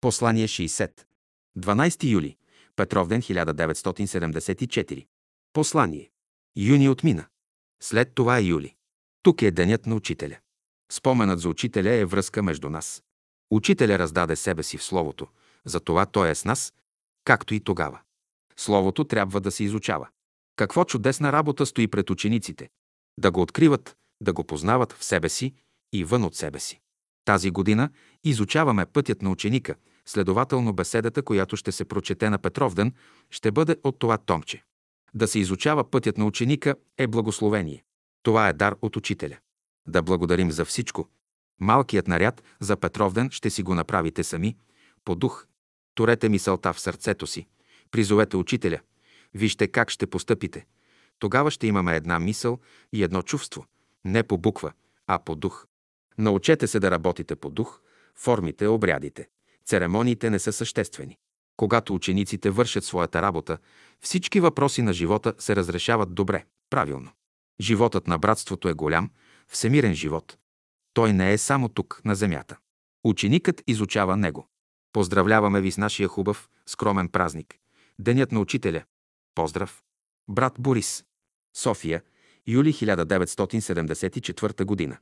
Послание 60. 12 юли. Петровден 1974. Послание. Юни отмина. След това е юли. Тук е денят на учителя. Споменът за учителя е връзка между нас. Учителя раздаде себе си в Словото, затова той е с нас, както и тогава. Словото трябва да се изучава. Какво чудесна работа стои пред учениците. Да го откриват, да го познават в себе си и вън от себе си. Тази година изучаваме пътят на ученика, следователно беседата, която ще се прочете на Петровден, ще бъде от това томче. Да се изучава пътят на ученика е благословение. Това е дар от учителя. Да благодарим за всичко. Малкият наряд за Петровден ще си го направите сами, по дух. Турете мисълта в сърцето си. Призовете учителя. Вижте как ще постъпите. Тогава ще имаме една мисъл и едно чувство. Не по буква, а по дух. Научете се да работите по дух, формите, обрядите. Церемониите не са съществени. Когато учениците вършат своята работа, всички въпроси на живота се разрешават добре, правилно. Животът на братството е голям, всемирен живот. Той не е само тук, на земята. Ученикът изучава него. Поздравляваме ви с нашия хубав, скромен празник. Денят на учителя. Поздрав! Брат Борис. София, юли 1974 година.